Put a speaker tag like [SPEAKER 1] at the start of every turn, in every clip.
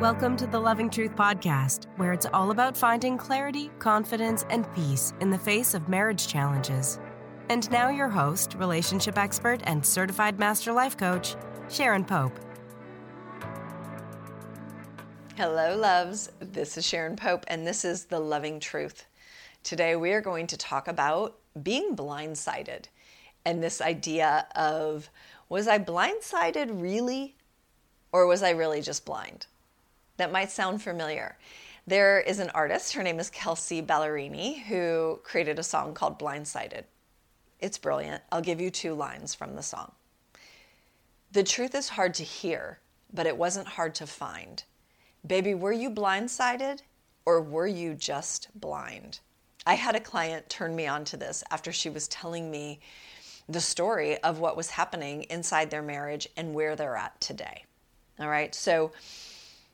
[SPEAKER 1] Welcome to the Loving Truth Podcast, where it's all about finding clarity, confidence, and peace in the face of marriage challenges. And now, your host, relationship expert, and certified master life coach, Sharon Pope.
[SPEAKER 2] Hello, loves. This is Sharon Pope, and this is The Loving Truth. Today, we are going to talk about being blindsided and this idea of was I blindsided really, or was I really just blind? That might sound familiar. There is an artist, her name is Kelsea Ballerini, who created a song called Blindsided. It's brilliant. I'll give you two lines from the song. The truth is hard to hear, but it wasn't hard to find. Baby, were you blindsided or were you just blind? I had a client turn me on to this after she was telling me the story of what was happening inside their marriage and where they're at today. All right. So,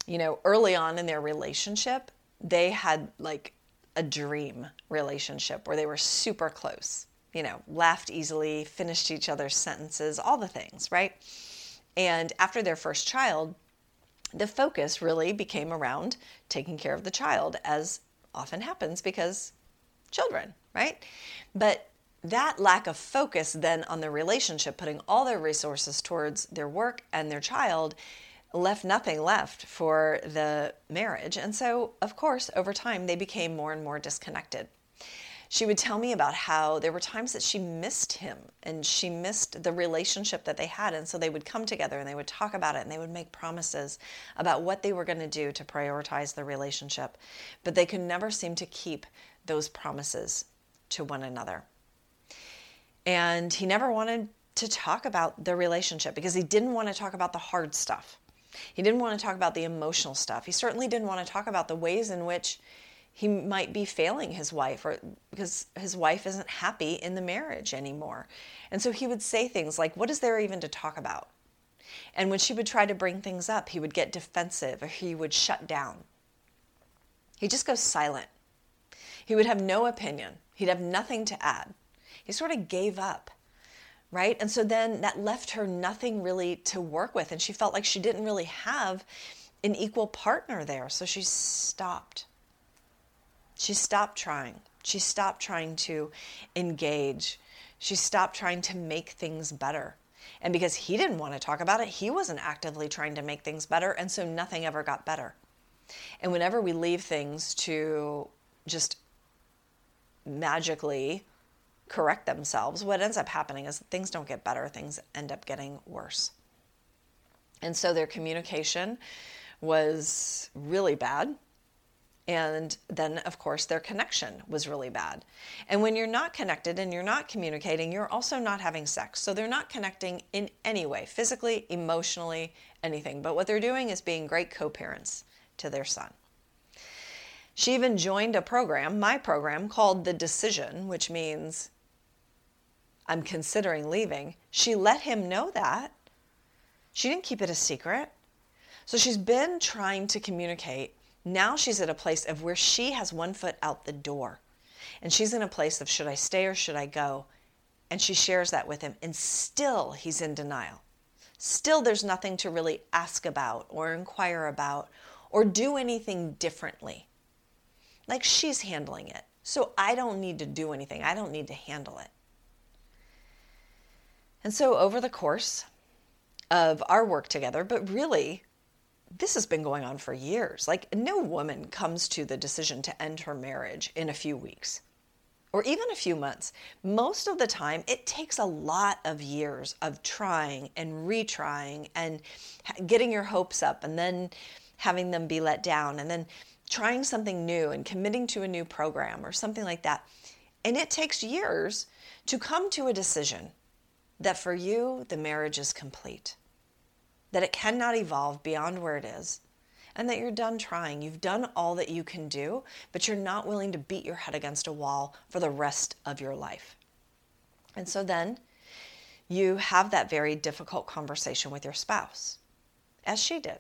[SPEAKER 2] you know, early on in their relationship, they had like a dream relationship where they were super close, you know, laughed easily, finished each other's sentences, all the things, right? And after their first child, the focus really became around taking care of the child, as often happens because children, right? But that lack of focus then on the relationship, putting all their resources towards their work and their child, left nothing left for the marriage. And so, of course, over time, they became more and more disconnected. She would tell me about how there were times that she missed him and she missed the relationship that they had. And so they would come together and they would talk about it and they would make promises about what they were going to do to prioritize the relationship. But they could never seem to keep those promises to one another. And he never wanted to talk about the relationship because he didn't want to talk about the hard stuff. He didn't want to talk about the emotional stuff. He certainly didn't want to talk about the ways in which he might be failing his wife or because his wife isn't happy in the marriage anymore. And so he would say things like, What is there even to talk about? And when she would try to bring things up, he would get defensive or he would shut down. He just goes silent. He would have no opinion, he'd have nothing to add. He sort of gave up right? And so then that left her nothing really to work with. And she felt like she didn't really have an equal partner there. So she stopped. She stopped trying. She stopped trying to engage. She stopped trying to make things better. And because he didn't want to talk about it, he wasn't actively trying to make things better. And so nothing ever got better. And whenever we leave things to just magically correct themselves, what ends up happening is things don't get better, things end up getting worse. And so their communication was really bad. And then, of course, their connection was really bad. And when you're not connected and you're not communicating, you're also not having sex. So they're not connecting in any way, physically, emotionally, anything. But what they're doing is being great co parents to their son. She even joined a program, my program, called The Decision, which means I'm considering leaving. She let him know that. She didn't keep it a secret. So she's been trying to communicate. Now she's at a place of where she has one foot out the door. And she's in a place of should I stay or should I go? And she shares that with him. And still he's in denial. Still there's nothing to really ask about or inquire about or do anything differently. Like she's handling it. So I don't need to do anything. I don't need to handle it. And so, over the course of our work together, but really, this has been going on for years. Like, no woman comes to the decision to end her marriage in a few weeks or even a few months. Most of the time, it takes a lot of years of trying and retrying and getting your hopes up and then having them be let down and then trying something new and committing to a new program or something like that. And it takes years to come to a decision that for you, the marriage is complete, that it cannot evolve beyond where it is, and that you're done trying. You've done all that you can do, but you're not willing to beat your head against a wall for the rest of your life. And so then you have that very difficult conversation with your spouse, as she did.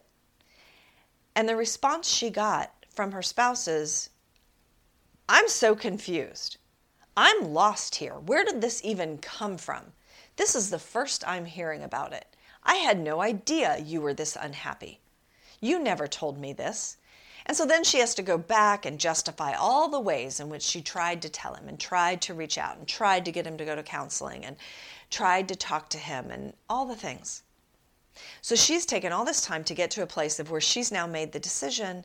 [SPEAKER 2] And the response she got from her spouse is, I'm so confused. I'm lost here. Where did this even come from? This is the first I'm hearing about it. I had no idea you were this unhappy. You never told me this. And so then she has to go back and justify all the ways in which she tried to tell him and tried to reach out and tried to get him to go to counseling and tried to talk to him and all the things. So she's taken all this time to get to a place of where she's now made the decision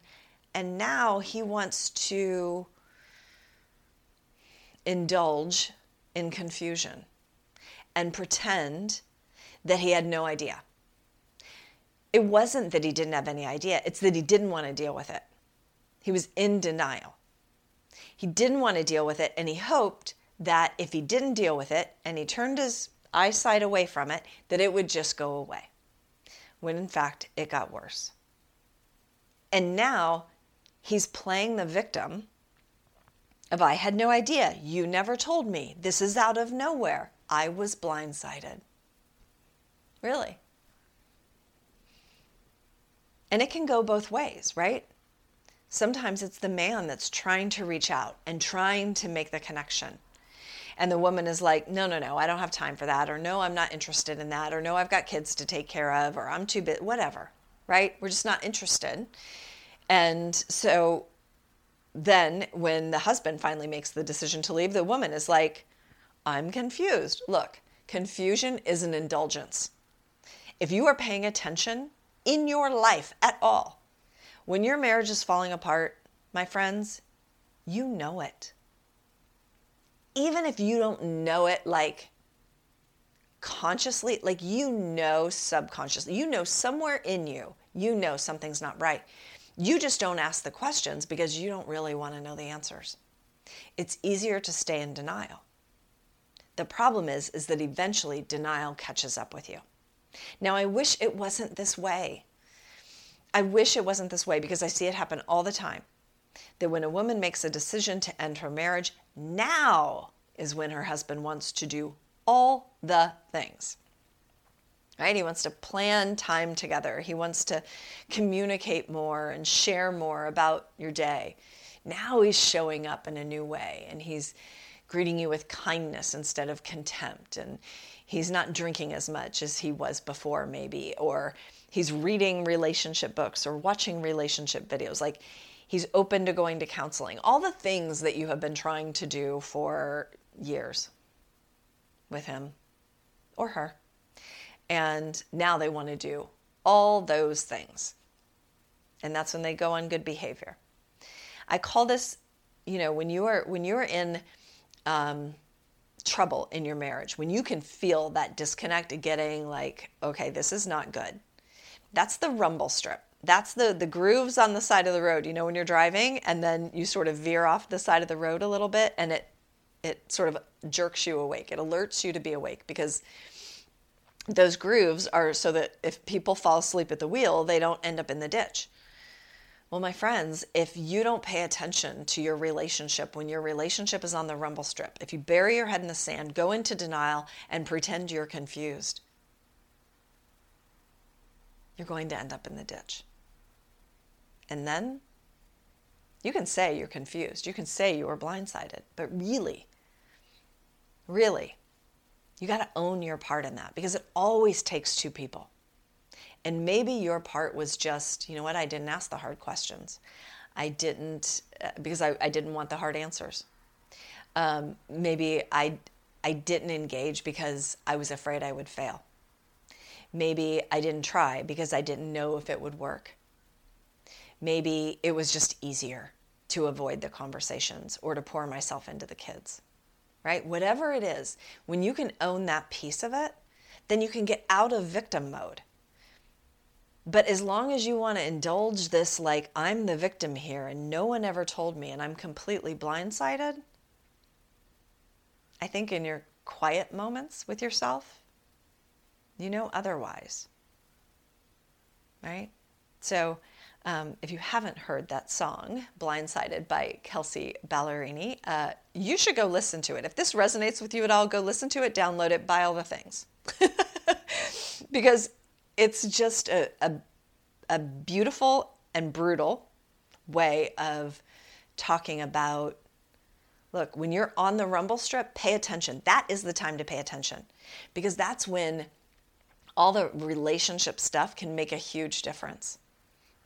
[SPEAKER 2] and now he wants to indulge in confusion and pretend that he had no idea. It wasn't that he didn't have any idea, it's that he didn't want to deal with it. He was in denial. He didn't want to deal with it, and he hoped that if he didn't deal with it and he turned his eyesight away from it, that it would just go away. When in fact, it got worse. And now he's playing the victim of I had no idea. You never told me. This is out of nowhere. I was blindsided. Really. And it can go both ways, right? Sometimes it's the man that's trying to reach out and trying to make the connection. And the woman is like, no, no, no, I don't have time for that. Or no, I'm not interested in that. Or no, I've got kids to take care of. Or I'm too bit, whatever, right? We're just not interested. And so then when the husband finally makes the decision to leave, the woman is like, I'm confused. Look, confusion is an indulgence. If you are paying attention in your life at all, when your marriage is falling apart, my friends, you know it. Even if you don't know it like consciously, like you know subconsciously, you know somewhere in you, you know something's not right. You just don't ask the questions because you don't really want to know the answers. It's easier to stay in denial. The problem is is that eventually denial catches up with you. Now I wish it wasn't this way. I wish it wasn't this way because I see it happen all the time. That when a woman makes a decision to end her marriage, now is when her husband wants to do all the things. Right? He wants to plan time together. He wants to communicate more and share more about your day. Now he's showing up in a new way and he's greeting you with kindness instead of contempt and he's not drinking as much as he was before maybe or he's reading relationship books or watching relationship videos. Like he's open to going to counseling. All the things that you have been trying to do for years with him or her. And now they want to do all those things. And that's when they go on good behavior. I call this, you know, when you are when you're in um, trouble in your marriage, when you can feel that disconnect, getting like, okay, this is not good that's the rumble strip. That's the the grooves on the side of the road. You know when you're driving and then you sort of veer off the side of the road a little bit and it it sort of jerks you awake. It alerts you to be awake because those grooves are so that if people fall asleep at the wheel, they don't end up in the ditch. Well, my friends, if you don't pay attention to your relationship when your relationship is on the rumble strip, if you bury your head in the sand, go into denial, and pretend you're confused, you're going to end up in the ditch. And then you can say you're confused, you can say you were blindsided, but really, really, you got to own your part in that because it always takes two people. And maybe your part was just, you know what, I didn't ask the hard questions. I didn't, uh, because I, I didn't want the hard answers. Um, maybe I, I didn't engage because I was afraid I would fail. Maybe I didn't try because I didn't know if it would work. Maybe it was just easier to avoid the conversations or to pour myself into the kids, right? Whatever it is, when you can own that piece of it, then you can get out of victim mode. But as long as you want to indulge this, like, I'm the victim here and no one ever told me and I'm completely blindsided, I think in your quiet moments with yourself, you know otherwise. Right? So, um, if you haven't heard that song, Blindsided by Kelsea Ballerini, uh, you should go listen to it. If this resonates with you at all, go listen to it, download it, buy all the things. because it's just a, a, a beautiful and brutal way of talking about look, when you're on the rumble strip, pay attention. That is the time to pay attention because that's when all the relationship stuff can make a huge difference.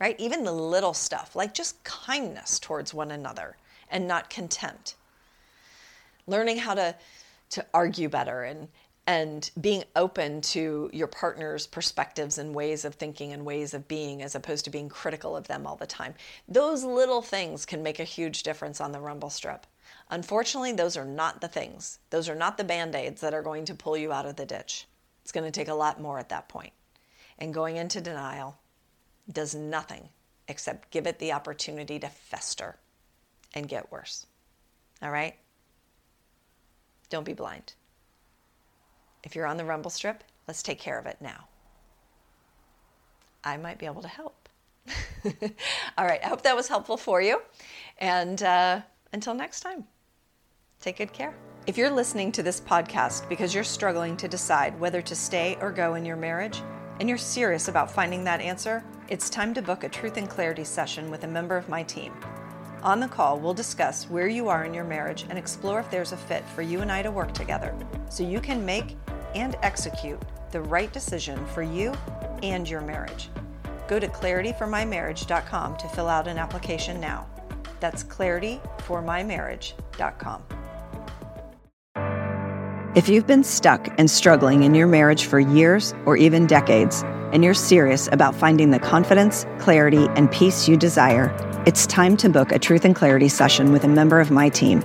[SPEAKER 2] right? Even the little stuff, like just kindness towards one another and not contempt. Learning how to, to argue better and, and being open to your partner's perspectives and ways of thinking and ways of being as opposed to being critical of them all the time. Those little things can make a huge difference on the rumble strip. Unfortunately, those are not the things. Those are not the band aids that are going to pull you out of the ditch. It's going to take a lot more at that point. And going into denial does nothing except give it the opportunity to fester and get worse. All right? Don't be blind. If you're on the rumble strip, let's take care of it now. I might be able to help. All right, I hope that was helpful for you. And uh, until next time, take good care. If you're listening to this podcast because you're struggling to decide whether to stay or go in your marriage, and you're serious about finding that answer, it's time to book a Truth and Clarity session with a member of my team. On the call, we'll discuss where you are in your marriage and explore if there's a fit for you and I to work together so you can make and execute the right decision for you and your marriage. Go to clarityformymarriage.com to fill out an application now. That's clarityformymarriage.com. If you've been stuck and struggling in your marriage for years or even decades, and you're serious about finding the confidence, clarity, and peace you desire, it's time to book a Truth and Clarity session with a member of my team.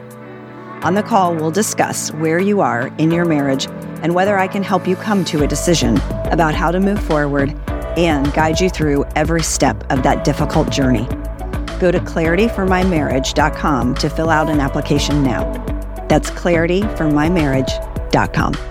[SPEAKER 2] On the call, we'll discuss where you are in your marriage and whether I can help you come to a decision about how to move forward and guide you through every step of that difficult journey. Go to clarityformymarriage.com to fill out an application now. That's clarityformymarriage.com.